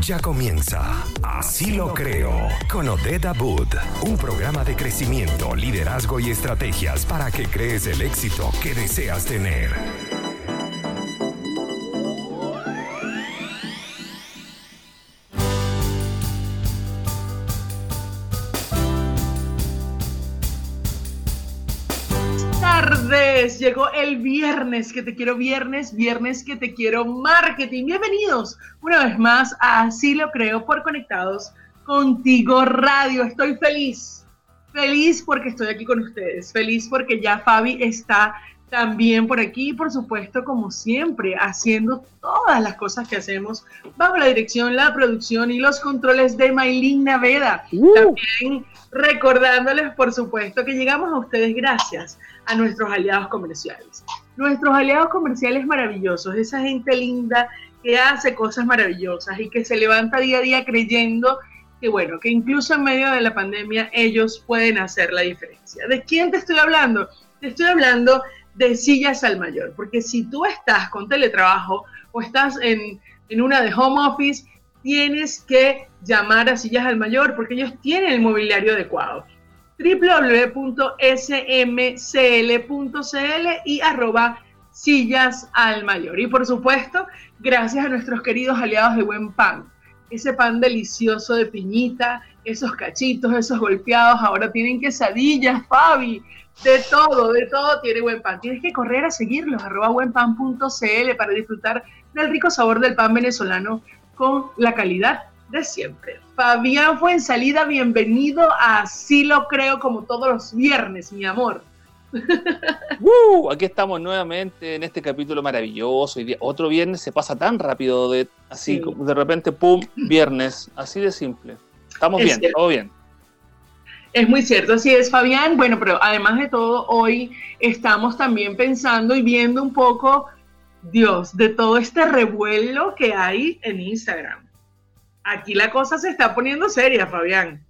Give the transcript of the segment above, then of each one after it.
Ya comienza Así lo creo con Odette Abud, un programa de crecimiento, liderazgo y estrategias para que crees el éxito que deseas tener. Viernes que te quiero viernes, viernes que te quiero marketing. Bienvenidos una vez más a Así lo creo por Conectados contigo Radio. Estoy feliz, feliz porque estoy aquí con ustedes, feliz porque ya Fabi está también por aquí, por supuesto, como siempre, haciendo todas las cosas que hacemos bajo la dirección, la producción y los controles de Maylin Naveda. Uh. También recordándoles, por supuesto, que llegamos a ustedes gracias a nuestros aliados comerciales. Nuestros aliados comerciales maravillosos, esa gente linda que hace cosas maravillosas y que se levanta día a día creyendo que bueno, que incluso en medio de la pandemia ellos pueden hacer la diferencia. ¿De quién te estoy hablando? Te estoy hablando de sillas al mayor, porque si tú estás con teletrabajo o estás en, en una de home office, tienes que llamar a sillas al mayor porque ellos tienen el mobiliario adecuado www.smcl.cl y arroba sillas al mayor. Y por supuesto, gracias a nuestros queridos aliados de Buen Pan. Ese pan delicioso de piñita, esos cachitos, esos golpeados, ahora tienen quesadillas, Fabi, de todo, de todo tiene Buen Pan. Tienes que correr a seguirlos, arroba buenpan.cl para disfrutar del rico sabor del pan venezolano con la calidad de siempre. Fabián fue en salida, bienvenido a Así lo creo como todos los viernes, mi amor. Uh, aquí estamos nuevamente en este capítulo maravilloso. Día- otro viernes se pasa tan rápido, de, así Sí. como de repente, pum, viernes, así de simple. Estamos Es bien, cierto. todo bien. Es muy cierto, así es, Fabián. Bueno, pero además de todo, hoy estamos también pensando y viendo un poco, Dios, de todo este revuelo que hay en Instagram. Aquí la cosa se está poniendo seria, Fabián.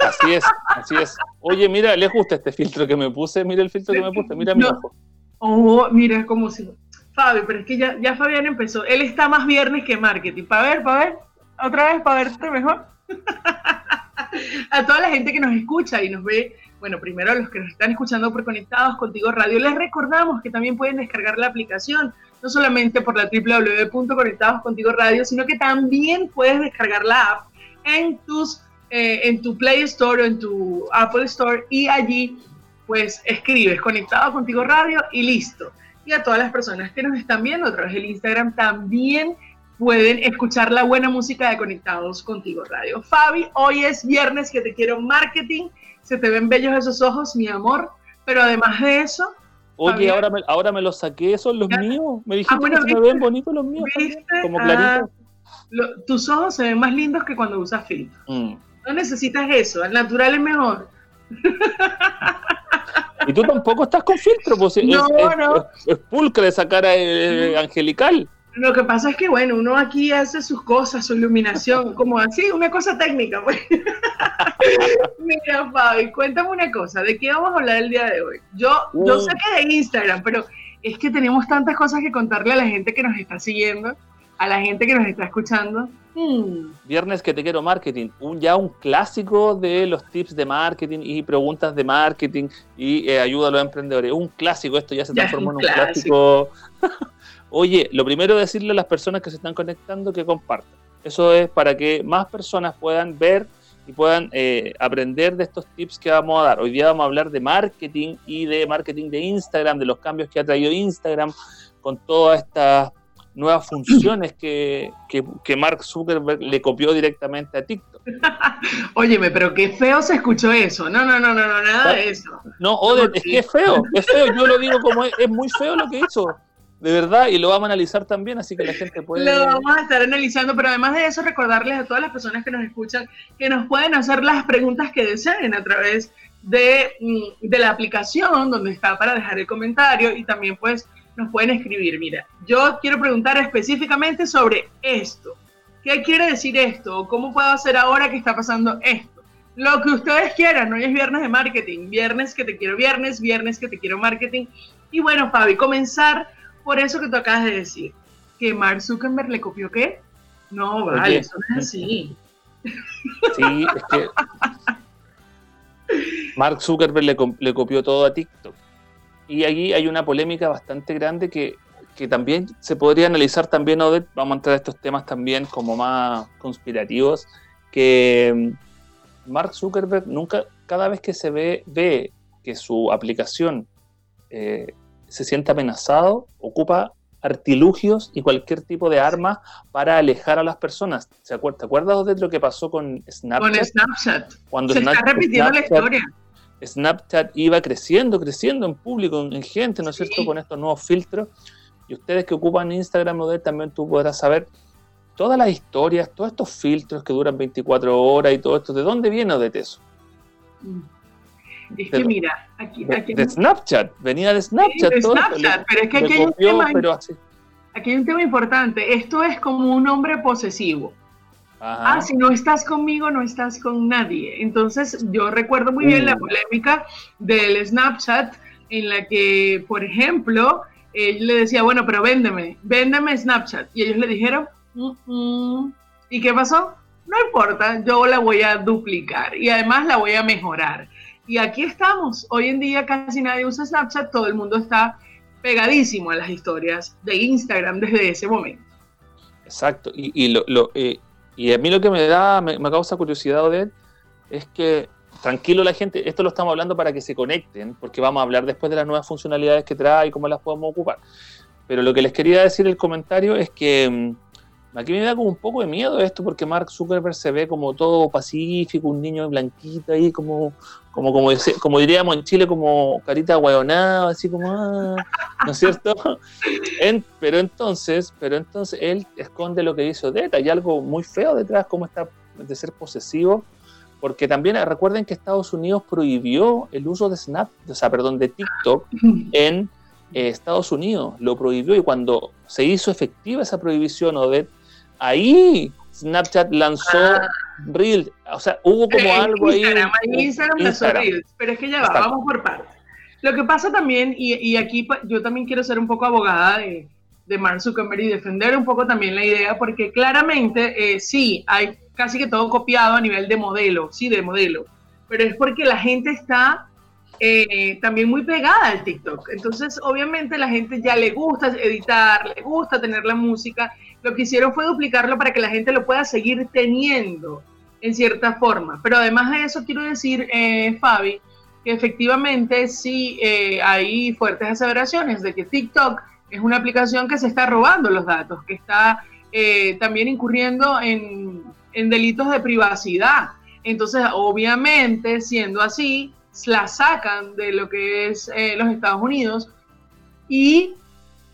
Así es, así es. Oye, mira, ¿les gusta este filtro que me puse? Mira el filtro que me puse, mira mi No. ojo. Oh, mira, como si... Fabi, pero es que ya, ya Fabián empezó. Él está más viernes que marketing. Para ver, para ver. Otra vez, para verte mejor. a toda la gente que nos escucha y nos ve, bueno, primero a los que nos están escuchando por Conectados Contigo Radio, les recordamos que también pueden descargar la aplicación, no solamente por la www.conectadoscontigo radio, sino que también puedes descargar la app en tus eh, en tu Play Store o en tu Apple Store y allí pues escribes Conectado Contigo Radio y listo. Y a todas las personas que nos están viendo a través del Instagram también pueden escuchar la buena música de Conectados Contigo Radio. Fabi, hoy es viernes que te quiero marketing, se te ven bellos esos ojos, mi amor, pero además de eso, Oye, ahora me, ahora me los saqué, son los míos. Me dijiste Ah, bueno, que se ven bonitos los míos. ¿viste? Como Ah, clarito. lo- tus ojos se ven más lindos que cuando usas filtro. Mm. No necesitas eso, al natural es mejor. Y tú tampoco estás con filtro, pues es, No, es- no. es- es pulcra esa cara eh, angelical. Lo que pasa es que, bueno, uno aquí hace sus cosas, su iluminación, como así, una cosa técnica, pues. Mira, Fabi, cuéntame una cosa, ¿de qué vamos a hablar el día de hoy? Yo, yo Uh. sé que de Instagram, pero es que tenemos tantas cosas que contarle a la gente que nos está siguiendo, a la gente que nos está escuchando. Hmm, Viernes que te quiero marketing, un, ya un clásico de los tips de marketing y preguntas de marketing y eh, ayuda a los emprendedores. Un clásico, esto ya se Ya es transformó en un un clásico. Oye, lo primero decirle a las personas que se están conectando que compartan. Eso es para que más personas puedan ver y puedan eh, aprender de estos tips que vamos a dar. Hoy día vamos a hablar de marketing y de marketing de Instagram, de los cambios que ha traído Instagram con todas estas nuevas funciones que, que, que Mark Zuckerberg le copió directamente a TikTok. Óyeme, pero qué feo se escuchó eso. No, no, no, no, no nada de eso. No, Oder, es que es feo, es feo, yo lo digo como es, es muy feo lo que hizo, de verdad, y lo vamos a analizar también, así que la gente puede... Lo vamos a estar analizando, pero además de eso, recordarles a todas las personas que nos escuchan que nos pueden hacer las preguntas que deseen a través de, mm, de la aplicación donde está para dejar el comentario y también pues nos pueden escribir. Mira, yo quiero preguntar específicamente sobre esto. ¿Qué quiere decir esto? ¿O ¿Cómo puedo hacer ahora que está pasando esto? Lo que ustedes quieran, hoy es viernes de marketing, viernes que te quiero viernes, viernes que te quiero marketing. Y bueno, Fabi, comenzar por eso que tú acabas de decir, que Mark Zuckerberg le copió qué? No, vale, eso no es así. Sí, es que Mark Zuckerberg le, le, copió todo a TikTok. Y allí hay una polémica bastante grande que, que también se podría analizar también, Odette, vamos a entrar a estos temas también como más conspirativos, que mm, Mark Zuckerberg nunca, cada vez que se ve, ve que su aplicación eh, se siente amenazado, ocupa artilugios y cualquier tipo de arma para alejar a las personas. ¿Te acuerdas de lo que pasó con Snapchat? Con Snapchat. Cuando se está repitiendo la historia. Snapchat iba creciendo, creciendo en público, en gente, ¿no es cierto?, con estos nuevos filtros. Y ustedes que ocupan Instagram, también tú podrás saber todas las historias, todos estos filtros que duran 24 horas y todo esto, ¿de dónde viene de eso? Mm. Es que mira, aquí, de, Snapchat, venía de Snapchat. de Snapchat, pero es que aquí hay, un tema, aquí hay un tema importante. Esto es como un hombre posesivo. Ah, si no estás conmigo, no estás con nadie. Entonces, yo recuerdo muy bien la mm. polémica del Snapchat, en la que, por ejemplo, él le decía, bueno, pero véndeme, véndeme Snapchat. Y ellos le dijeron, ¿y qué pasó? No importa, yo la voy a duplicar y además la voy a mejorar. Y aquí estamos. Hoy en día casi nadie usa Snapchat, todo el mundo está pegadísimo a las historias de Instagram desde ese momento. Exacto. Y, lo, eh, a mí lo que me da, me, causa curiosidad de es que tranquilo la gente, esto lo estamos hablando para que se conecten, porque vamos a hablar después de las nuevas funcionalidades que trae y cómo las podemos ocupar. Pero lo que les quería decir el comentario es que mm, aquí me da como un poco de miedo esto, porque Mark Zuckerberg se ve como todo pacífico, un niño blanquito ahí, como, como, como, como diríamos en Chile, como carita guayonada, así como, ah, ¿no es cierto? pero entonces, pero entonces él esconde lo que hizo Deta, hay algo muy feo detrás, como está de ser posesivo porque también recuerden que Estados Unidos prohibió el uso de Snap, o sea, perdón, de TikTok en eh, Estados Unidos, lo prohibió y cuando se hizo efectiva esa prohibición, Odette, ahí Snapchat lanzó ah. Reels, o sea, hubo como algo ahí. Instagram lanzó Reels, pero es que ya va, vamos por partes. Lo que pasa también, y, y, aquí yo también quiero ser un poco abogada de, de Mark Zuckerberg y defender un poco también la idea, porque claramente eh, sí, hay casi que todo copiado a nivel de modelo, sí, de modelo, pero es porque la gente está eh, también muy pegada al TikTok. Entonces, obviamente, la gente ya le gusta editar, le gusta tener la música. Lo que hicieron fue duplicarlo para que la gente lo pueda seguir teniendo en cierta forma. Pero además de eso, quiero decir, eh, Fabi, que efectivamente sí eh, hay fuertes aseveraciones de que TikTok es una aplicación que se está robando los datos, que está también incurriendo en en delitos de privacidad. Entonces, obviamente, siendo así, la sacan de lo que es eh, los Estados Unidos y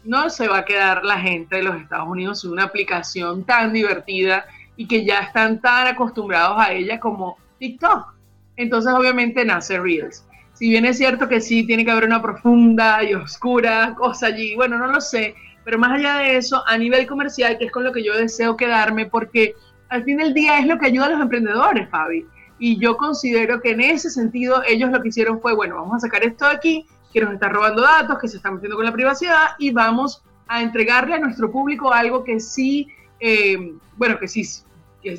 no se va a quedar la gente de los Estados Unidos en una aplicación tan divertida y que ya están tan acostumbrados a ella como TikTok. Entonces, obviamente, nace Reels. Si bien es cierto que sí tiene que haber una profunda y oscura cosa allí, bueno, no lo sé, pero más allá de eso, a nivel comercial, que es con lo que yo deseo quedarme, porque al fin del día es lo que ayuda a los emprendedores, Fabi. Y yo considero que en ese sentido ellos lo que hicieron fue, bueno, vamos a sacar esto de aquí, que nos está robando datos, que se está metiendo con la privacidad y vamos a entregarle a nuestro público algo que sí, eh, bueno, que sí,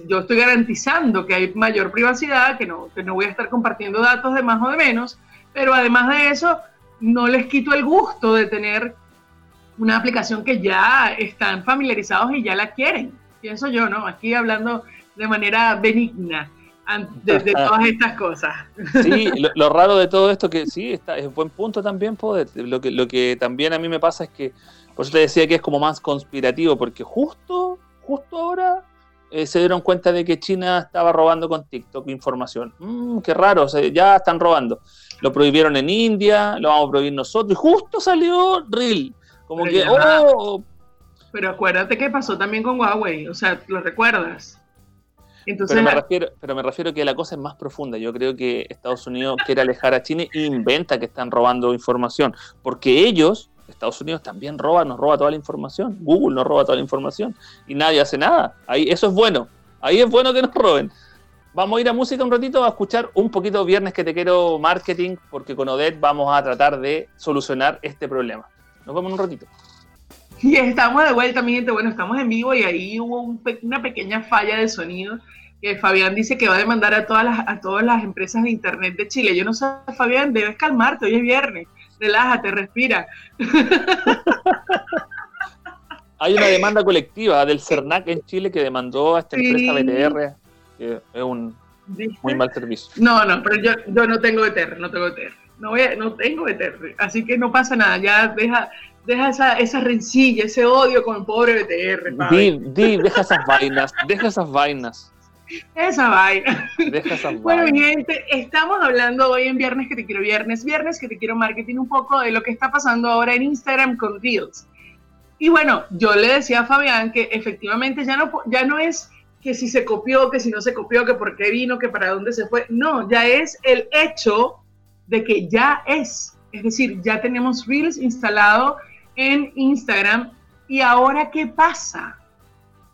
yo estoy garantizando que hay mayor privacidad, que no, que no voy a estar compartiendo datos de más o de menos, pero además de eso, no les quito el gusto de tener una aplicación que ya están familiarizados y ya la quieren pienso yo, ¿no? Aquí hablando de manera benigna de, todas estas cosas. Sí, lo, raro de todo esto que sí, está, es buen punto también, poder. Lo que, lo que también a mí me pasa es que, por eso te decía que es como más conspirativo, porque justo, justo ahora eh, se dieron cuenta de que China estaba robando con TikTok información. Mm, qué raro, ya están robando. Lo prohibieron en India, lo vamos a prohibir nosotros, y justo salió Reel. Como que, oh, pero acuérdate que pasó también con Huawei, o sea, ¿lo recuerdas? Entonces, pero, me refiero, pero me refiero que la cosa es más profunda. Yo creo que Estados Unidos quiere alejar a China e inventa que están robando información, porque ellos, Estados Unidos también roba, nos roba toda la información. Google nos roba toda la información y nadie hace nada. Ahí eso es bueno. Ahí es bueno que nos roben. Vamos a ir a música un ratito a escuchar un poquito Viernes que te quiero marketing, porque con Odette vamos a tratar de solucionar este problema. Nos vemos un ratito. Y estamos de vuelta, mi gente. Bueno, estamos en vivo y ahí hubo una pequeña falla de sonido. Que Fabián dice que va a demandar a todas, las, a todas las empresas de Internet de Chile. Yo no sé, Fabián, debes calmarte, hoy es viernes. Relájate, respira. Hay una demanda colectiva del CERNAC en Chile que demandó a esta empresa BTR, que es un muy mal servicio. No, no, pero yo, yo no tengo BTR, no tengo BTR. No, voy no tengo BTR, así que no pasa nada. Ya deja, deja esa, esa rencilla, ese odio con el pobre BTR. Di, di, deja esas vainas, deja esas vainas. Esa vaina. Deja esa bueno, mi gente, estamos hablando hoy en Viernes que te quiero Viernes, Viernes que te quiero Marketing, un poco de lo que está pasando ahora en Instagram con Reels. Y bueno, yo le decía a Fabián que efectivamente ya no, ya no es que si se copió, que si no se copió, que por qué vino, que para dónde se fue. No, ya es el hecho de que ya es. Es decir, ya tenemos Reels instalado en Instagram. ¿Y ahora qué pasa?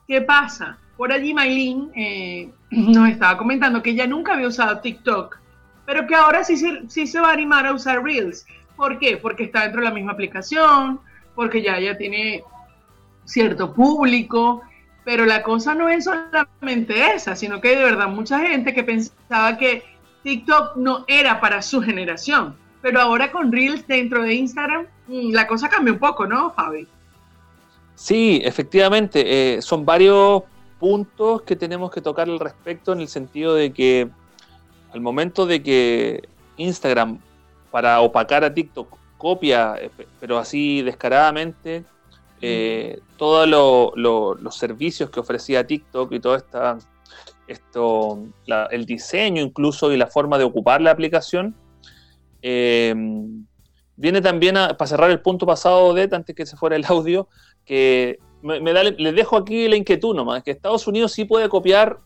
¿Qué pasa? Por allí Maylin eh, nos estaba comentando que ella nunca había usado TikTok, pero que ahora sí, sí se va a animar a usar Reels. ¿Por qué? Porque está dentro de la misma aplicación, porque ya ella tiene cierto público, pero la cosa no es solamente esa, sino que hay de verdad mucha gente que pensaba que TikTok no era para su generación. Pero ahora con Reels dentro de Instagram, la cosa cambia un poco, ¿no, Fabi? Sí, efectivamente, eh, son varios puntos que tenemos que tocar al respecto en el sentido de que al momento de que Instagram, para opacar a TikTok, copia, eh, pero así descaradamente, eh, todos los servicios que ofrecía TikTok y todo esta, esto, el diseño incluso y la forma de ocupar la aplicación, eh, viene también a, para cerrar el punto pasado de antes que se fuera el audio, que me, les dejo aquí la inquietud nomás, que Estados Unidos sí puede copiar,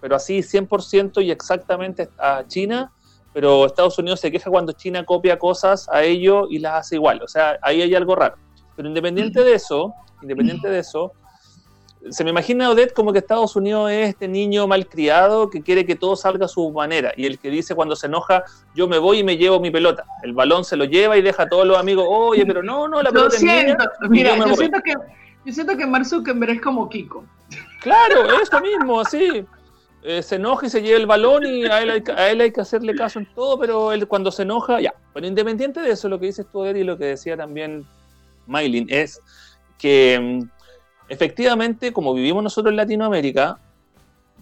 pero así 100% y exactamente a China, pero Estados Unidos se queja cuando China copia cosas a ellos y las hace igual. O sea, ahí hay algo raro. Pero independiente de eso, independiente de eso, se me imagina Odette como que Estados Unidos es este niño malcriado que quiere que todo salga a su manera y el que dice cuando se enoja, yo me voy y me llevo mi pelota. El balón se lo lleva y deja a todos los amigos, oye, pero no, no, la pelota es mía. Mira, yo, siento que, yo siento que Mark Zuckerberg es como Kiko. Claro, eso mismo, así. Eh, se enoja y se lleva el balón y a él, hay, que hacerle caso en todo, pero él cuando se enoja, ya. Pero independiente de eso, lo que dices tú, y lo que decía también Maylin, es que mm, efectivamente, como vivimos nosotros en Latinoamérica,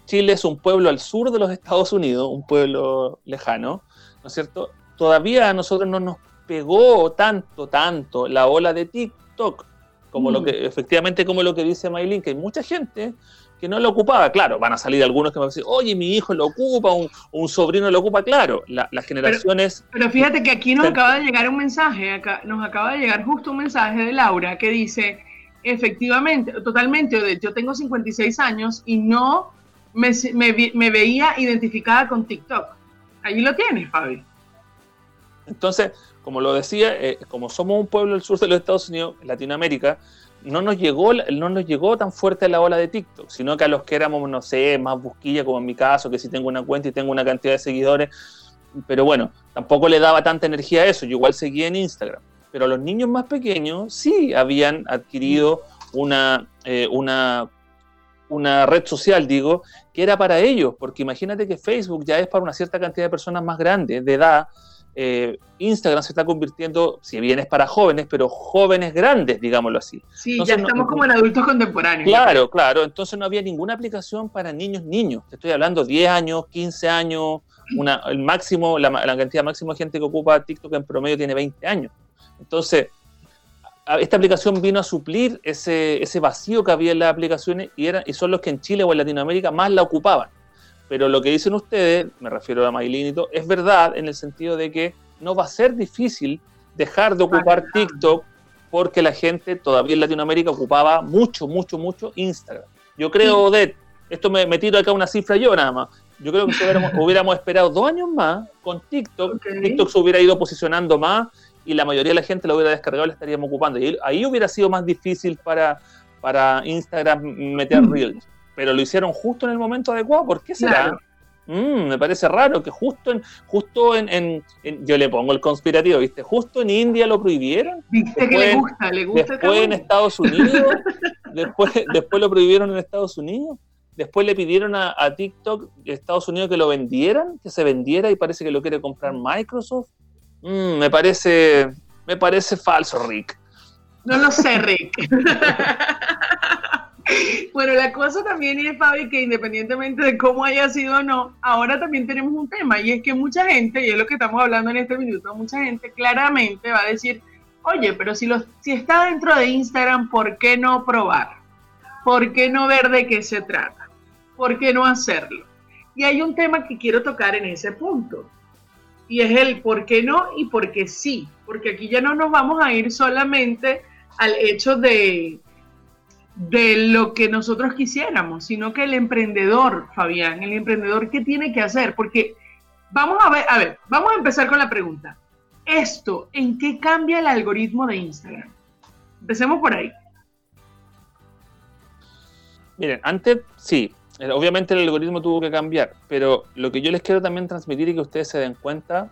Chile es un pueblo al sur de los Estados Unidos, un pueblo lejano, ¿no es cierto? Todavía a nosotros no nos pegó tanto, tanto la ola de TikTok, como lo mm. que, efectivamente, como lo que dice Maylin, que hay mucha gente que no lo ocupaba. Claro, van a salir algunos que me van a decir, oye, mi hijo lo ocupa, un, un sobrino lo ocupa. Claro, las generaciones. Pero, fíjate que aquí nos acaba de llegar un mensaje, acá, nos acaba de llegar justo un mensaje de Laura que dice: efectivamente, totalmente, yo tengo 56 años y no me, me, veía identificada con TikTok. Allí lo tienes, Fabi. Entonces, como lo decía, eh, como somos un pueblo del sur de los Estados Unidos, Latinoamérica, no nos llegó, no nos llegó tan fuerte la ola de TikTok, sino que a los que éramos, no sé, más busquilla, como en mi caso, que si tengo una cuenta y tengo una cantidad de seguidores, pero bueno, tampoco le daba tanta energía a eso, yo igual seguía en Instagram. Pero los niños más pequeños sí habían adquirido una, eh, una, una red social, digo, que era para ellos, porque imagínate que Facebook ya es para una cierta cantidad de personas más grandes, de edad, eh, Instagram se está convirtiendo, si bien es para jóvenes, pero jóvenes grandes, digámoslo así. Sí, ya estamos como en adultos contemporáneos. Claro, claro. Entonces no había ninguna aplicación para niños, niños. Te estoy hablando 10 años, 15 años, una, el máximo, la, cantidad máxima de gente que ocupa TikTok en promedio tiene 20 años. Entonces, esta aplicación vino a suplir ese, ese vacío que había en las aplicaciones y, era, y son los que en Chile o en Latinoamérica más la ocupaban. Pero lo que dicen ustedes, me refiero a Maylin y todo, es verdad en el sentido de que no va a ser difícil dejar de ocupar TikTok porque la gente todavía en Latinoamérica ocupaba mucho, mucho, mucho Instagram. Yo creo, Odette, esto me, tiro acá una cifra yo nada más. Yo creo que si hubiéramos, esperado dos años más con TikTok, TikTok se hubiera ido posicionando más y la mayoría de la gente lo hubiera descargado y la estaríamos ocupando. Y ahí hubiera sido más difícil para, para Instagram meter Reels pero lo hicieron justo en el momento adecuado. ¿Por qué será? Mm, me parece raro que justo en, justo en, yo le pongo el conspirativo, ¿viste? Justo en India lo prohibieron. Viste que le gusta, le gusta. Después en Estados Unidos, después, después lo prohibieron en Estados Unidos. Después le pidieron a, TikTok de Estados Unidos que lo vendieran, que se vendiera y parece que lo quiere comprar Microsoft. Mm, me parece, me parece falso, Rick. No lo sé, Rick. bueno, la cosa también es, Fabi, que independientemente de cómo haya sido o no, ahora también tenemos un tema y es que mucha gente, y es lo que estamos hablando en este minuto, mucha gente claramente va a decir, oye, pero si, los, si está dentro de Instagram, ¿por qué no probar? ¿Por qué no ver de qué se trata? ¿Por qué no hacerlo? Y hay un tema que quiero tocar en ese punto. Y es el por qué no y por qué sí. Porque aquí ya no nos vamos a ir solamente al hecho de, de lo que nosotros quisiéramos, sino que el emprendedor, Fabián, el emprendedor, ¿qué tiene que hacer? Porque vamos a ver, a ver, vamos a empezar con la pregunta. ¿Esto en qué cambia el algoritmo de Instagram? Empecemos por ahí. Miren, antes sí, obviamente el algoritmo tuvo que cambiar, pero lo que yo les quiero también transmitir y que ustedes se den cuenta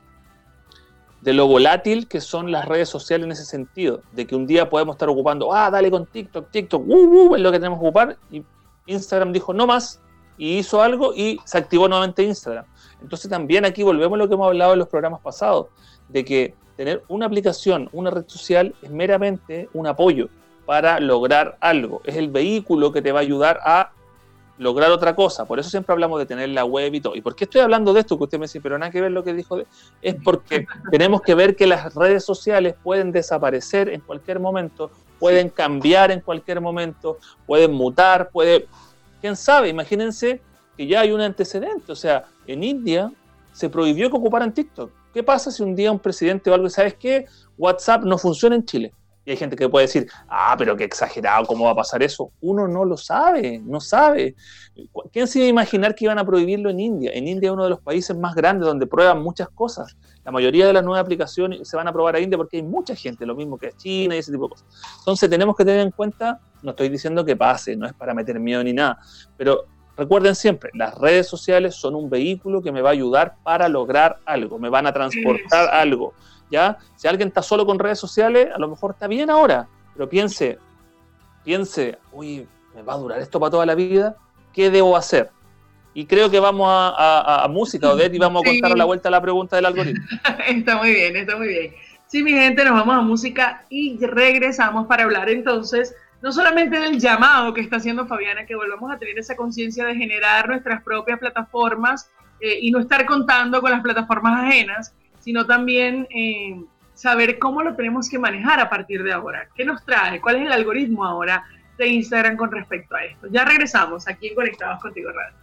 de lo volátil que son las redes sociales en ese sentido, de que un día podemos estar ocupando, ah, dale con TikTok, TikTok, uh, uh, es lo que tenemos que ocupar, y Instagram dijo no más, y hizo algo y se activó nuevamente Instagram. Entonces también aquí volvemos a lo que hemos hablado en los programas pasados, de que tener una aplicación, una red social es meramente un apoyo para lograr algo, es el vehículo que te va a ayudar a lograr otra cosa. Por eso siempre hablamos de tener la web y todo. ¿Y por qué estoy hablando de esto? Que usted me dice, pero nada que ver lo que dijo. Es porque tenemos que ver que las redes sociales pueden desaparecer en cualquier momento, pueden cambiar en cualquier momento, pueden mutar, puede... ¿Quién sabe? Imagínense que ya hay un antecedente. O sea, en India se prohibió que ocuparan TikTok. ¿Qué pasa si un día un presidente o algo, ¿sabes qué? WhatsApp no funciona en Chile y hay gente que puede decir, ah, pero qué exagerado, ¿cómo va a pasar eso? Uno no lo sabe, no sabe. ¿Quién se iba a imaginar que iban a prohibirlo en India? En India es uno de los países más grandes donde prueban muchas cosas. La mayoría de las nuevas aplicaciones se van a probar a India porque hay mucha gente, lo mismo que China y ese tipo de cosas. Entonces tenemos que tener en cuenta, no estoy diciendo que pase, no es para meter miedo ni nada, pero recuerden siempre, las redes sociales son un vehículo que me va a ayudar para lograr algo, me van a transportar algo ¿ya? Si alguien está solo con redes sociales, a lo mejor está bien ahora, pero piense, piense, uy, ¿me va a durar esto para toda la vida? ¿Qué debo hacer? Y creo que vamos a, música, Odette, y vamos a contar la vuelta a la pregunta del algoritmo. está muy bien, está muy bien. Sí, mi gente, nos vamos a música y regresamos para hablar entonces no solamente del llamado que está haciendo Fabiana, que volvamos a tener esa conciencia de generar nuestras propias plataformas eh, y no estar contando con las plataformas ajenas, sino también eh, saber cómo lo tenemos que manejar a partir de ahora. ¿Qué nos trae? ¿Cuál es el algoritmo ahora de Instagram con respecto a esto? Ya regresamos aquí en Conectados Contigo Radio.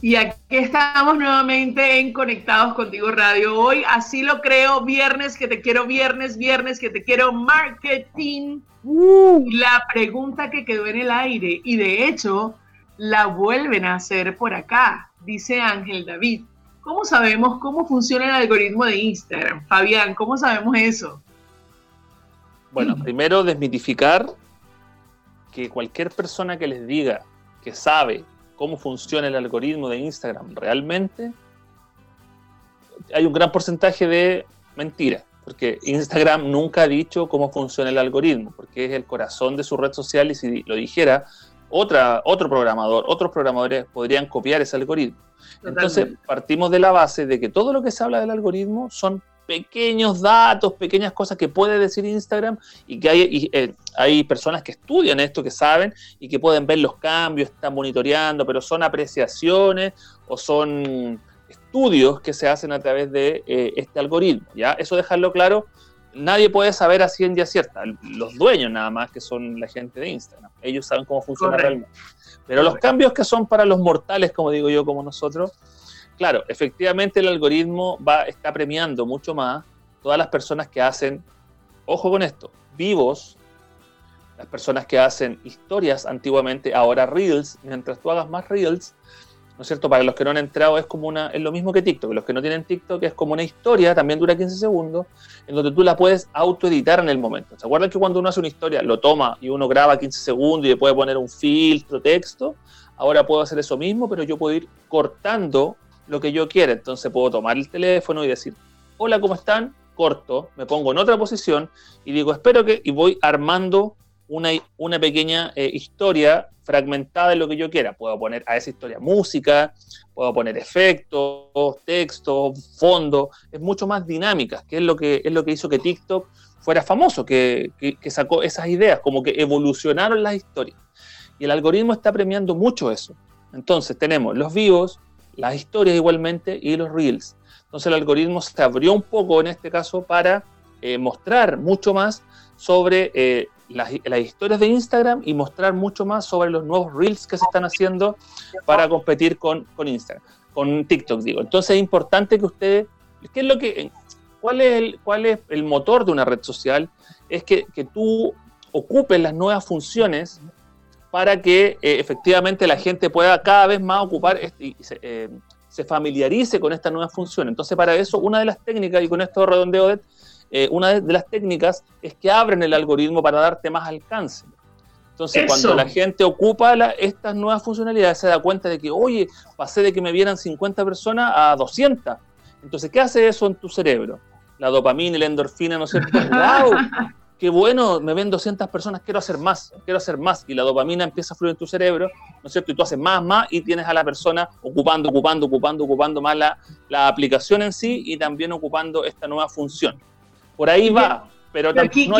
Y aquí estamos nuevamente en Conectados Contigo Radio. Hoy, así lo creo, viernes que te quiero, viernes, viernes que te quiero, marketing. Uh. la pregunta que quedó en el aire, y de hecho la vuelven a hacer por acá, dice Ángel David. ¿Cómo sabemos cómo funciona el algoritmo de Instagram? Fabián, ¿cómo sabemos eso? Bueno, primero desmitificar que cualquier persona que les diga que sabe cómo funciona el algoritmo de Instagram realmente, hay un gran porcentaje de mentira, porque Instagram nunca ha dicho cómo funciona el algoritmo, porque es el corazón de su red social y si lo dijera, otra, otro programador, otros programadores podrían copiar ese algoritmo. Entonces, partimos de la base de que todo lo que se habla del algoritmo son pequeños datos, pequeñas cosas que puede decir Instagram y que hay, eh, hay personas que estudian esto, que saben y que pueden ver los cambios, están monitoreando, pero son apreciaciones o son estudios que se hacen a través de eh, este algoritmo. ¿ya? Eso dejarlo claro nadie puede saber a ciencia cierta, los dueños nada más, que son la gente de Instagram. Ellos saben cómo funciona realmente. Pero los cambios que son para los mortales, como digo yo, como nosotros, claro, efectivamente el algoritmo va, está premiando mucho más todas las personas que hacen, ojo con esto, vivos, las personas que hacen historias antiguamente, ahora reels, mientras tú hagas más reels, ¿no es cierto? Para los que no han entrado es como una, es lo mismo que TikTok, los que no tienen TikTok es como una historia, también dura 15 segundos, en donde tú la puedes autoeditar en el momento. ¿Se acuerdan que cuando uno hace una historia, lo toma y uno graba 15 segundos y le puede poner un filtro, texto? Ahora puedo hacer eso mismo, pero yo puedo ir cortando lo que yo quiera. Entonces puedo tomar el teléfono y decir, hola, ¿cómo están? Corto, me pongo en otra posición y digo, espero que, y voy armando una, pequeña eh, historia fragmentada de lo que yo quiera. Puedo poner a esa historia música, puedo poner efectos, textos, fondo, es mucho más dinámica, que es lo que, es lo que hizo que TikTok fuera famoso, que, que, sacó esas ideas, como que evolucionaron las historias. Y el algoritmo está premiando mucho eso. Entonces tenemos los vivos, las historias igualmente y los reels. Entonces el algoritmo se abrió un poco en este caso para eh, mostrar mucho más sobre eh, las, historias de Instagram y mostrar mucho más sobre los nuevos reels que se están haciendo para competir con, con Instagram, con TikTok, digo. Entonces es importante que ustedes, ¿qué es lo que, cuál es el, cuál es el motor de una red social? Es que, que tú ocupes las nuevas funciones para que eh, efectivamente la gente pueda cada vez más ocupar y se, eh, se, familiarice con esta nueva función. Entonces, para eso, una de las técnicas, y con esto redondeo de eh, una de las técnicas es que abren el algoritmo para darte más alcance. Entonces, cuando la gente ocupa estas nuevas funcionalidades, se da cuenta de que, oye, pasé de que me vieran 50 personas a 200. Entonces, ¿qué hace eso en tu cerebro? La dopamina y la endorfina, ¿no es cierto? ¡Wow! qué bueno, me ven 200 personas, quiero hacer más, quiero hacer más. Y la dopamina empieza a fluir en tu cerebro, ¿no es cierto? Y tú haces más, más y tienes a la persona ocupando, ocupando, ocupando, ocupando más la, la aplicación en sí y también ocupando esta nueva función. Por ahí va, pero aquí,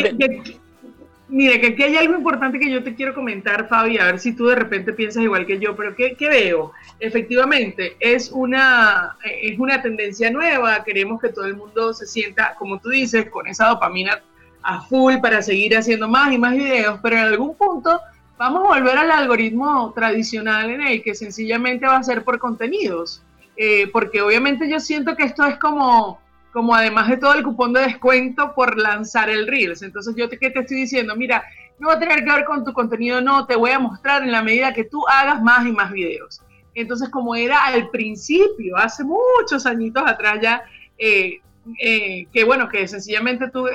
Mire, que aquí hay algo importante que yo te quiero comentar, Fabi, a ver si tú de repente piensas igual que yo, pero ¿qué, qué veo? Efectivamente, es una, es una tendencia nueva, queremos que todo el mundo se sienta, como tú dices, con esa dopamina a full para seguir haciendo más y más videos, pero en algún punto vamos a volver al algoritmo tradicional en el que sencillamente va a ser por contenidos, eh, porque obviamente yo siento que esto es como como además de todo el cupón de descuento por lanzar el Reels. Entonces yo te, ¿qué te estoy diciendo? Mira, no va a tener que ver con tu contenido, no, te voy a mostrar en la medida que tú hagas más y más videos. Entonces, como era al principio, hace muchos añitos atrás ya, eh, eh, que bueno, que sencillamente tú,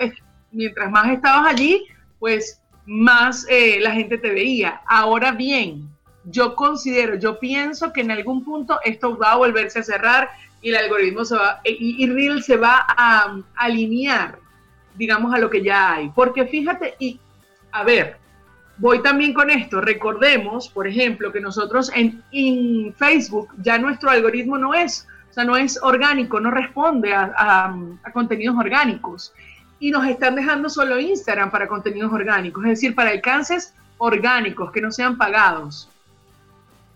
mientras más estabas allí, pues más eh, la gente te veía. Ahora bien, yo considero, yo pienso que en algún punto esto va a volverse a cerrar y el algoritmo se va, y, Reel se va a, alinear, digamos, a lo que ya hay. Porque fíjate, y a ver, voy también con esto, recordemos, por ejemplo, que nosotros en, Facebook ya nuestro algoritmo no es, o sea, no es orgánico, no responde a, a contenidos orgánicos. Y nos están dejando solo Instagram para contenidos orgánicos, es decir, para alcances orgánicos que no sean pagados.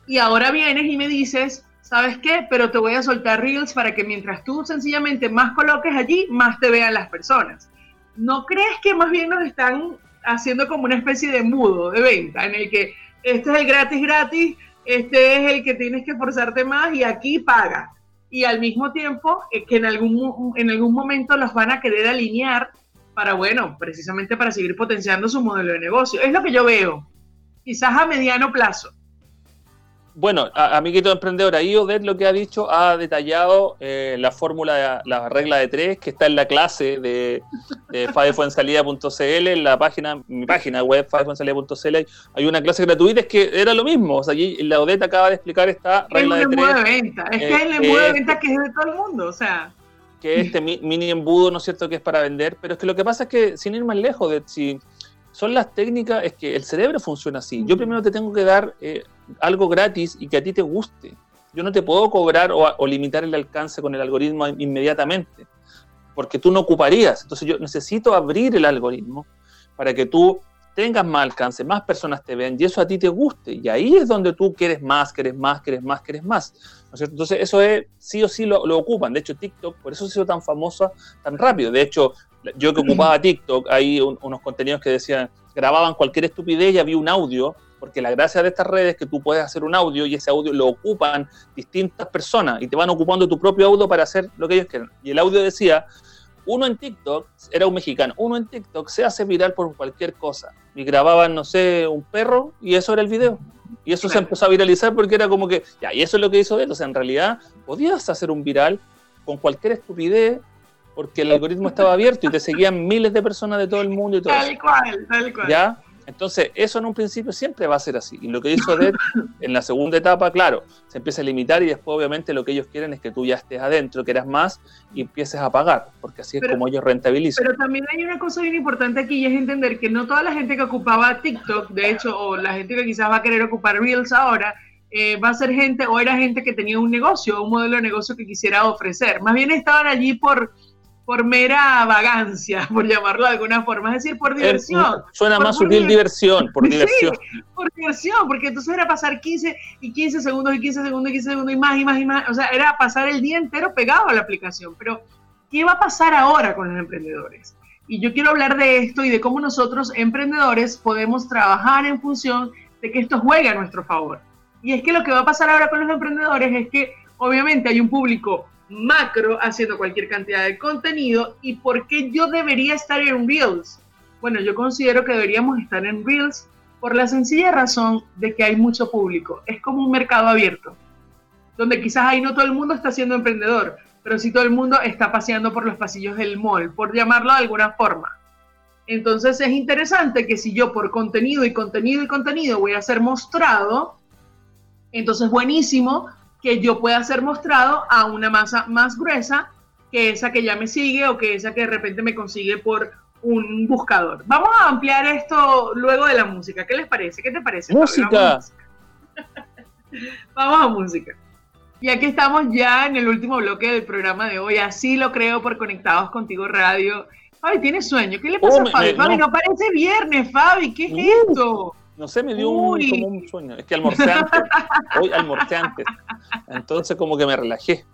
Y ahora vienes y me dices, ¿sabes qué? Pero te voy a soltar reels para que mientras tú sencillamente más coloques allí, más te vean las personas. ¿No crees que más bien nos están haciendo como una especie de mudo de venta en el que este es el gratis gratis, este es el que tienes que forzarte más y aquí paga? Y al mismo tiempo eh, que en algún, en algún momento los van a querer alinear para, bueno, precisamente para seguir potenciando su modelo de negocio. Es lo que yo veo, quizás a mediano plazo. Bueno, amiguito emprendedor, ahí Odette lo que ha dicho ha detallado eh, la fórmula, la regla de tres que está en la clase de, de en la página, mi página web, fadefuensalida.cl, hay una clase gratuita, es que era lo mismo, o sea, allí la Odette acaba de explicar esta regla de tres. De venta. Es que es el embudo de venta que es de todo el mundo, o sea. Que este mini embudo, ¿no es cierto?, que es para vender, pero es que lo que pasa es que, sin ir más lejos, de si son las técnicas, es que el cerebro funciona así. Yo primero te tengo que dar eh, algo gratis y que a ti te guste. Yo no te puedo cobrar o, limitar el alcance con el algoritmo inmediatamente, porque tú no ocuparías. Entonces yo necesito abrir el algoritmo para que tú tengas más alcance, más personas te vean y eso a ti te guste. Y ahí es donde tú quieres más, quieres más, quieres más, quieres más. Entonces eso es, sí o sí lo, lo, ocupan. De hecho, TikTok, por eso se hizo tan famosa tan rápido. De hecho, yo que ocupaba TikTok, hay unos contenidos que decían, grababan cualquier estupidez y había un audio, porque la gracia de estas redes es que tú puedes hacer un audio y ese audio lo ocupan distintas personas y te van ocupando tu propio audio para hacer lo que ellos quieran. Y el audio decía, uno en TikTok, era un mexicano, uno en TikTok se hace viral por cualquier cosa. Y grababan, no sé, un perro y eso era el video. Y eso se empezó a viralizar porque era como que, ya, y eso es lo que hizo él. O sea, en realidad podías hacer un viral con cualquier estupidez porque el algoritmo estaba abierto y te seguían miles de personas de todo el mundo y todo Tal cual, tal cual. ¿Ya? Entonces, eso en un principio siempre va a ser así. Y lo que hizo Dead en la segunda etapa, claro, se empieza a limitar y después obviamente lo que ellos quieren es que tú ya estés adentro, que eras más y empieces a pagar, porque así es como ellos rentabilizan. Pero también hay una cosa bien importante aquí y es entender que no toda la gente que ocupaba TikTok, de hecho, o la gente que quizás va a querer ocupar Reels ahora, eh, va a ser gente o era gente que tenía un negocio, un modelo de negocio que quisiera ofrecer. Más bien estaban allí por por mera vagancia, por llamarlo de alguna forma, es decir, por eh, diversión. suena más sutil diversión, por diversión. Sí, por diversión, porque entonces era pasar 15 y 15 segundos y 15 segundos y 15 segundos y más y más y más, o sea, era pasar el día entero pegado a la aplicación. Pero, ¿qué va a pasar ahora con los emprendedores? Y yo quiero hablar de esto y de cómo nosotros, emprendedores, podemos trabajar en función de que esto juegue a nuestro favor. Y es que lo que va a pasar ahora con los emprendedores es que obviamente hay un público macro haciendo cualquier cantidad de contenido. ¿Y por qué yo debería estar en Reels? Bueno, yo considero que deberíamos estar en Reels por la sencilla razón de que hay mucho público. Es como un mercado abierto, donde quizás ahí no todo el mundo está siendo emprendedor, pero sí todo el mundo está paseando por los pasillos del mall, por llamarlo de alguna forma. Entonces es interesante que si yo por contenido y contenido y contenido voy a ser mostrado, entonces buenísimo que yo pueda ser mostrado a una masa más gruesa que esa que ya me sigue o que esa que de repente me consigue por un buscador. Vamos a ampliar esto luego de la música. ¿Qué les parece? ¿Qué te parece? Música. Vamos a música. Y aquí estamos ya en el último bloque del programa de hoy. Así lo creo por Conectados Contigo Radio. Fabi, tiene sueño. ¿Qué le pasa a Fabi? Fabi, no. parece viernes, Fabi. ¿Qué es uh. esto? No sé, me dio un, como un sueño. Es que almorcé antes. Hoy almorcé antes. Entonces como que me relajé.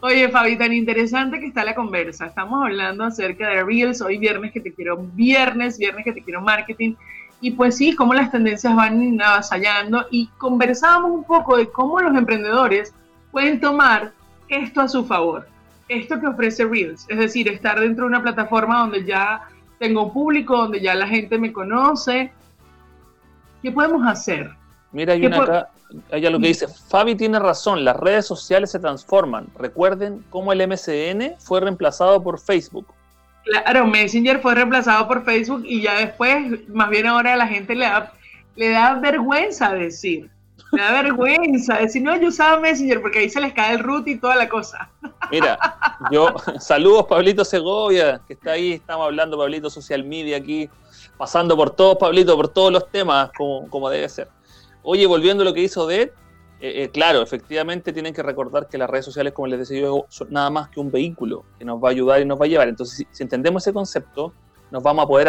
Oye, Fabi, tan interesante que está la conversa. Estamos hablando acerca de Reels. Hoy viernes que te quiero viernes, viernes que te quiero marketing. Y pues sí, cómo las tendencias van avasallando. Y conversábamos un poco de cómo los emprendedores pueden tomar esto a su favor. Esto que ofrece Reels. Es decir, estar dentro de una plataforma donde ya tengo público, donde ya la gente me conoce ¿Qué podemos hacer? Mira, hay una acá, ella lo que dice, Fabi tiene razón, las redes sociales se transforman. Recuerden cómo el MCN fue reemplazado por Facebook. Claro, Messenger fue reemplazado por Facebook y ya después, más bien ahora a la gente le da, le da vergüenza decir. Le da vergüenza decir, no, yo usaba Messenger porque ahí se les cae el root y toda la cosa. Mira, yo, saludos Pablito Segovia, que está ahí, estamos hablando Pablito Social Media aquí pasando por todos, Pablito, por todos los temas, como, como debe ser. Oye, volviendo a lo que hizo Dead, eh, eh, claro, efectivamente tienen que recordar que las redes sociales, como les decía yo, son nada más que un vehículo que nos va a ayudar y nos va a llevar. Entonces, si, entendemos ese concepto, nos vamos a poder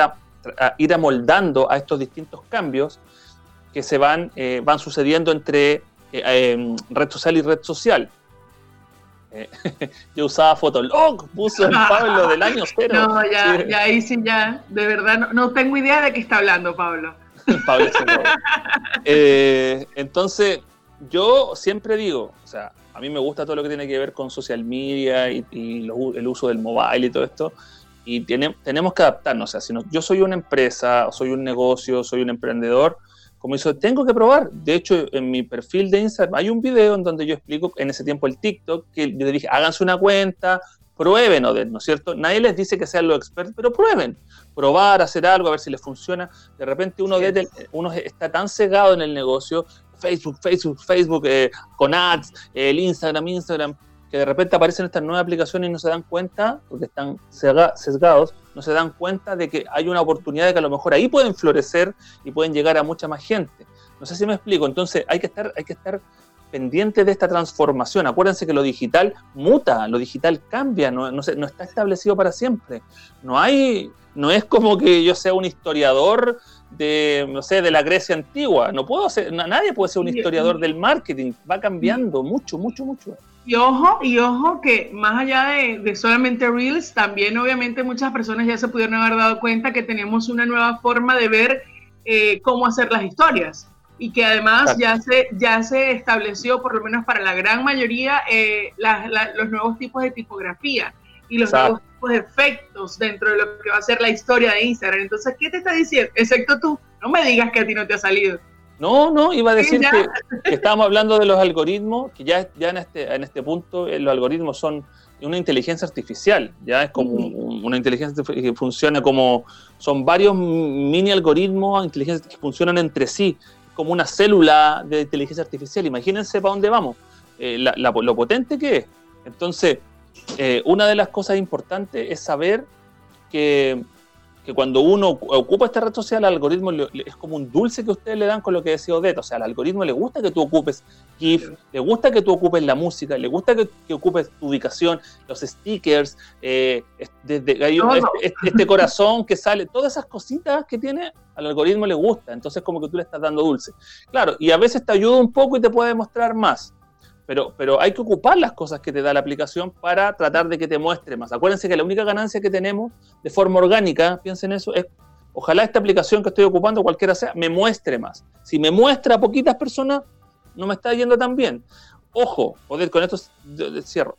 ir amoldando a estos distintos cambios que se van, eh, van sucediendo entre red social y red social. yo usaba Fotolog, puso el Pablo del año cero. No, ya, ya ahí sí, ya, de verdad, no, tengo idea de qué está hablando Pablo. Pablo eh, entonces, yo siempre digo, o sea, a mí me gusta todo lo que tiene que ver con social media y, el uso del mobile y todo esto, y tenemos que adaptarnos, o sea, si no, yo soy una empresa, soy un negocio, soy un emprendedor, como hizo, tengo que probar. De hecho, en mi perfil de Instagram hay un video en donde yo explico, en ese tiempo el TikTok, que yo le dije, háganse una cuenta, prueben, ¿no es cierto? Nadie les dice que sean los expertos, pero prueben. Probar, hacer algo, a ver si les funciona. De repente uno, uno está tan cegado en el negocio, Facebook, Facebook, Facebook, eh, con ads, el Instagram, Instagram, que de repente aparecen estas nuevas aplicaciones y no se dan cuenta, porque están sesgados, no se dan cuenta de que hay una oportunidad de que a lo mejor ahí pueden florecer y pueden llegar a mucha más gente. No sé si me explico. Entonces hay que estar, hay que estar pendiente de esta transformación. Acuérdense que lo digital muta, lo digital cambia, no, no, no está establecido para siempre. No hay, no es como que yo sea un historiador de, no sé, de la Grecia antigua. No puedo ser, nadie puede ser un historiador del marketing. Va cambiando mucho, mucho, mucho. Y ojo, y ojo que más allá de, solamente Reels, también obviamente muchas personas ya se pudieron haber dado cuenta que tenemos una nueva forma de ver eh, cómo hacer las historias y que además ya se, ya se estableció, por lo menos para la gran mayoría, eh, los nuevos tipos de tipografía y los nuevos tipos de efectos dentro de lo que va a ser la historia de Instagram. Entonces, ¿qué te está diciendo? Excepto tú, no me digas que a ti no te ha salido. No, no, iba a decir que, estábamos hablando de los algoritmos, que ya, ya en, este, en este punto eh, los algoritmos son una inteligencia artificial, ya es como una inteligencia que funciona como, son varios mini algoritmos, inteligencias que funcionan entre sí, como una célula de inteligencia artificial. Imagínense para dónde vamos, eh, lo potente que es. Entonces, eh, una de las cosas importantes es saber que que cuando uno ocupa esta red social, el algoritmo es como un dulce que ustedes le dan con lo que decía Odette. O sea, al algoritmo le gusta que tú ocupes GIF, le gusta que tú ocupes la música, le gusta que, ocupes tu ubicación, los stickers, eh, este, este, corazón que sale, todas esas cositas que tiene, al algoritmo le gusta. Entonces, como que tú le estás dando dulce. Claro, y a veces te ayuda un poco y te puede mostrar más pero, pero hay que ocupar las cosas que te da la aplicación para tratar de que te muestre más. Acuérdense que la única ganancia que tenemos de forma orgánica, piensen eso, es ojalá esta aplicación que estoy ocupando, cualquiera sea, me muestre más. Si me muestra a poquitas personas, no me está yendo tan bien. Ojo, poder con esto cierro.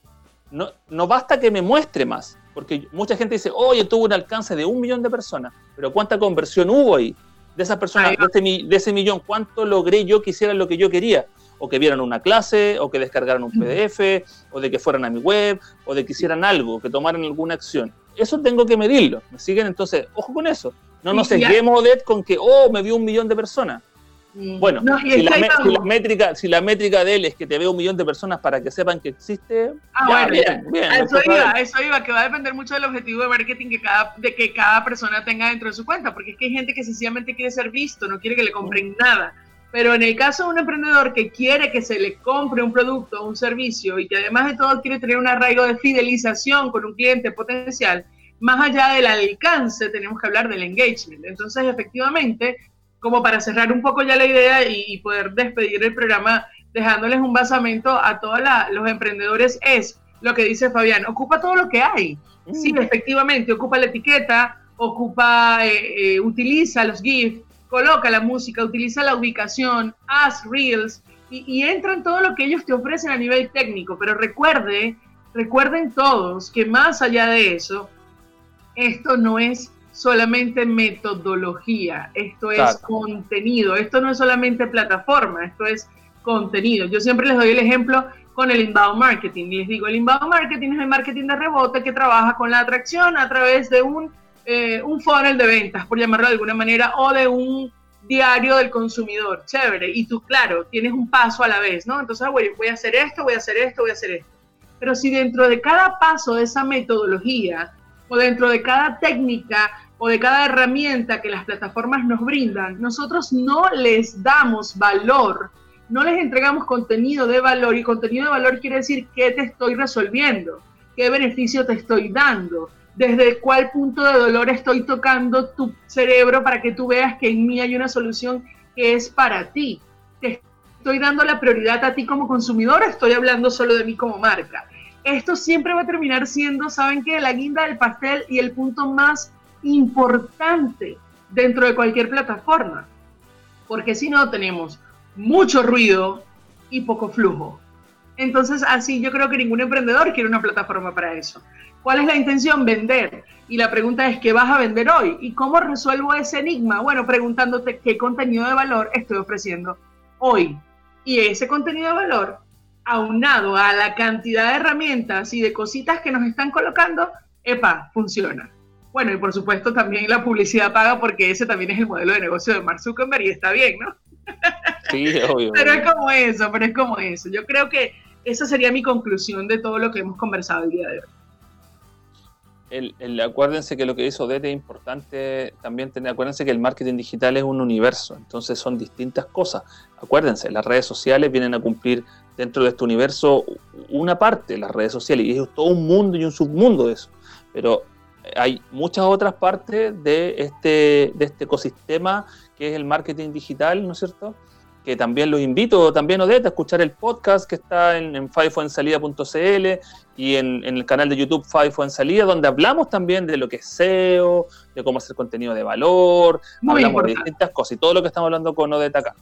No, no basta que me muestre más, porque mucha gente dice, oye, tuvo un alcance de un millón de personas, pero ¿cuánta conversión hubo ahí? De esas personas, de ese, de ese millón, ¿cuánto logré yo que hicieran lo que yo quería? O que vieran una clase, o que descargaran un PDF, o de que fueran a mi web, o de que hicieran algo, que tomaran alguna acción. Eso tengo que medirlo. ¿Me siguen? Entonces, ojo con eso. No nos seguimos de con que, oh, me vio un millón de personas. Mm. Bueno, si, la, métrica, si la métrica de él es que te vea un millón de personas para que sepan que existe, ah, bien, bien, eso iba, eso iba, que va a depender mucho del objetivo de marketing que cada, de que cada persona tenga dentro de su cuenta, porque es que hay gente que sencillamente quiere ser visto, no quiere que le compren nada. Pero en el caso de un emprendedor que quiere que se le compre un producto o un servicio y que además de todo quiere tener un arraigo de fidelización con un cliente potencial, más allá del alcance, tenemos que hablar del engagement. Entonces, efectivamente, como para cerrar un poco ya la idea y, poder despedir el programa dejándoles un basamento a todos los emprendedores, es lo que dice Fabián, ocupa todo lo que hay. Sí, mm. efectivamente, ocupa la etiqueta, ocupa, eh, eh, utiliza los GIFs, coloca la música, utiliza la ubicación, haz reels y, entra en todo lo que ellos te ofrecen a nivel técnico. Pero recuerde, recuerden todos que más allá de eso, esto no es solamente metodología, esto es contenido, esto no es solamente plataforma, esto es contenido. Yo siempre les doy el ejemplo con el inbound marketing. Les digo, el inbound marketing es el marketing de rebote que trabaja con la atracción a través de un eh, un funnel de ventas, por llamarlo de alguna manera, o de un diario del consumidor, chévere, y tú, claro, tienes un paso a la vez, ¿no? Entonces, ah, voy, voy a hacer esto, voy a hacer esto, voy a hacer esto. Pero si dentro de cada paso de esa metodología, o dentro de cada técnica, o de cada herramienta que las plataformas nos brindan, nosotros no les damos valor, no les entregamos contenido de valor, y contenido de valor quiere decir qué te estoy resolviendo, qué beneficio te estoy dando, desde cuál punto de dolor estoy tocando tu cerebro para que tú veas que en mí hay una solución que es para ti. Te estoy dando la prioridad a ti como consumidor, estoy hablando solo de mí como marca. Esto siempre va a terminar siendo, ¿saben qué? La guinda del pastel y el punto más importante dentro de cualquier plataforma. Porque si no, tenemos mucho ruido y poco flujo. Entonces, así yo creo que ningún emprendedor quiere una plataforma para eso. ¿Cuál es la intención? Vender. Y la pregunta es, ¿qué vas a vender hoy? ¿Y cómo resuelvo ese enigma? Bueno, preguntándote qué contenido de valor estoy ofreciendo hoy. Y ese contenido de valor, aunado a la cantidad de herramientas y de cositas que nos están colocando, epa, funciona. Bueno, y por supuesto también la publicidad paga porque ese también es el modelo de negocio de Mark Zuckerberg y está bien, ¿no? Sí, obvio. pero es como eso, pero es como eso. Yo creo que esa sería mi conclusión de todo lo que hemos conversado el día de hoy el, acuérdense que lo que hizo Odette es importante también tener, acuérdense que el marketing digital es un universo, entonces son distintas cosas. Acuérdense, las redes sociales vienen a cumplir dentro de este universo una parte, las redes sociales, y es todo un mundo y un submundo de eso. Pero hay muchas otras partes de este, de este ecosistema que es el marketing digital, ¿no es cierto? Que también los invito, también Odette, a escuchar el podcast que está en, en fivefoensalida.cl y en, el canal de YouTube Fifo en Salida, donde hablamos también de lo que es SEO, de cómo hacer contenido de valor, hablamos de distintas cosas y todo lo que estamos hablando con Odette acá.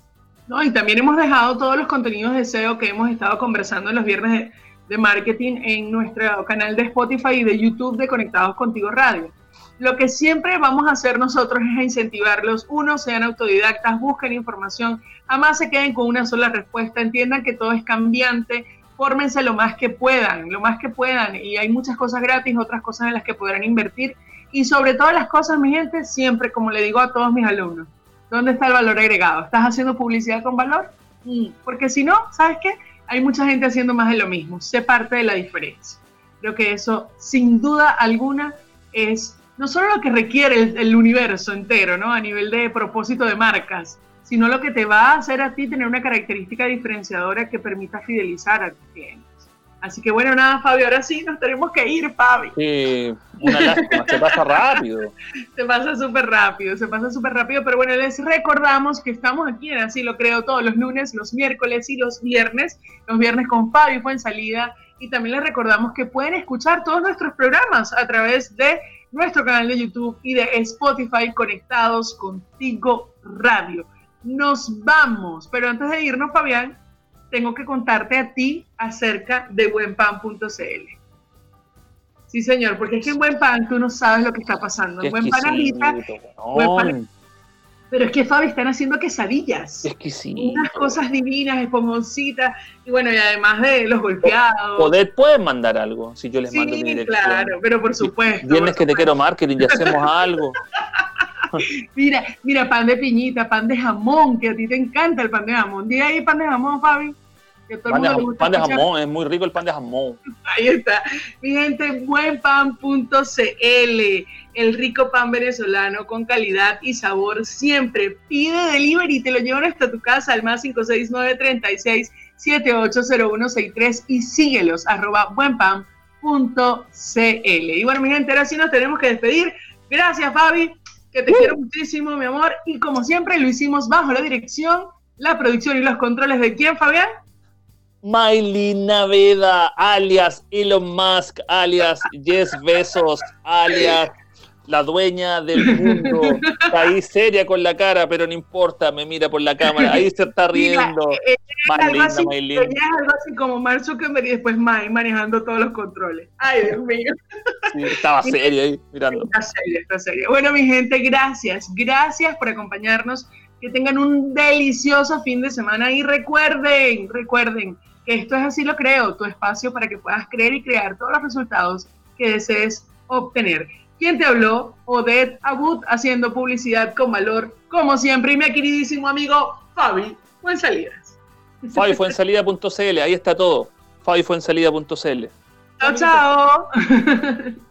No, y también hemos dejado todos los contenidos de SEO que hemos estado conversando en los viernes de, marketing en nuestro canal de Spotify y de YouTube de Conectados Contigo Radio. Lo que siempre vamos a hacer nosotros es incentivarlos. Uno, sean autodidactas, busquen información, jamás se queden con una sola respuesta, entiendan que todo es cambiante, fórmense lo más que puedan, lo más que puedan. Y hay muchas cosas gratis, otras cosas en las que podrán invertir. Y sobre todas las cosas, mi gente, siempre, como le digo a todos mis alumnos, ¿dónde está el valor agregado? ¿Estás haciendo publicidad con valor? Mm, porque si no, ¿sabes qué? Hay mucha gente haciendo más de lo mismo. Sé parte de la diferencia. Creo que eso, sin duda alguna, es no solo lo que requiere el, universo entero, ¿no? A nivel de propósito de marcas, sino lo que te va a hacer a ti tener una característica diferenciadora que permita fidelizar a tus clientes. Así que bueno, nada, Fabio, ahora sí nos tenemos que ir, Fabio. Sí, una lástima, se pasa rápido. se pasa súper rápido, se pasa súper rápido, pero bueno, les recordamos que estamos aquí en Así lo creo todos los lunes, los miércoles y los viernes, los viernes con Fabio fue en salida, y también les recordamos que pueden escuchar todos nuestros programas a través de nuestro canal de YouTube y de Spotify conectados contigo radio. Nos vamos, pero antes de irnos, Fabián, tengo que contarte a ti acerca de buenpan.cl. Sí, señor, porque es que en Buen Pan tú no sabes lo que está pasando. En Buen Pan ahorita, pero es que Fabi están haciendo quesadillas. Es que sí. Unas cosas divinas, esponjositas. Y bueno, y además de los golpeados. Poder pueden mandar algo si yo les mando mi dirección. Claro, pero por supuesto. Viernes que te quiero marketing y hacemos algo. mira, mira, pan de piñita, pan de jamón, que a ti te encanta el pan de jamón. Dí ahí pan de jamón, Fabi. Pan, de, pan de, jamón, es muy rico el pan de jamón. Ahí está. Mi gente, buenpan.cl el rico pan venezolano con calidad y sabor siempre. Pide delivery y te lo llevan hasta tu casa al más 569 36 780163 y síguelos arroba buenpan.cl. Y bueno, mi gente, ahora sí nos tenemos que despedir. Gracias, Fabi, que te quiero muchísimo, mi amor. Y como siempre, lo hicimos bajo la dirección, la producción y los controles de quién, Fabián? Miley Naveda, alias Elon Musk, alias Jess Besos, alias la dueña del mundo, está ahí seria con la cara, pero no importa, me mira por la cámara, ahí se está riendo. Mira, eh, Más linda, así, Es algo así como Mark Zuckerberg y después Mike manejando todos los controles. Ay, Dios mío. estaba seria ahí, mirando. Está seria, está seria. Bueno, mi gente, gracias. Gracias por acompañarnos. Que tengan un delicioso fin de semana y recuerden, recuerden esto es así lo creo, tu espacio para que puedas creer y crear todos los resultados que desees obtener. ¿Quién te habló? Odette Abud haciendo publicidad con valor, como siempre. Y mi queridísimo amigo Fabi Fuensalidas. FabiFuensalida.cl, ahí está todo. FabiFuensalida.cl. Chao, chao.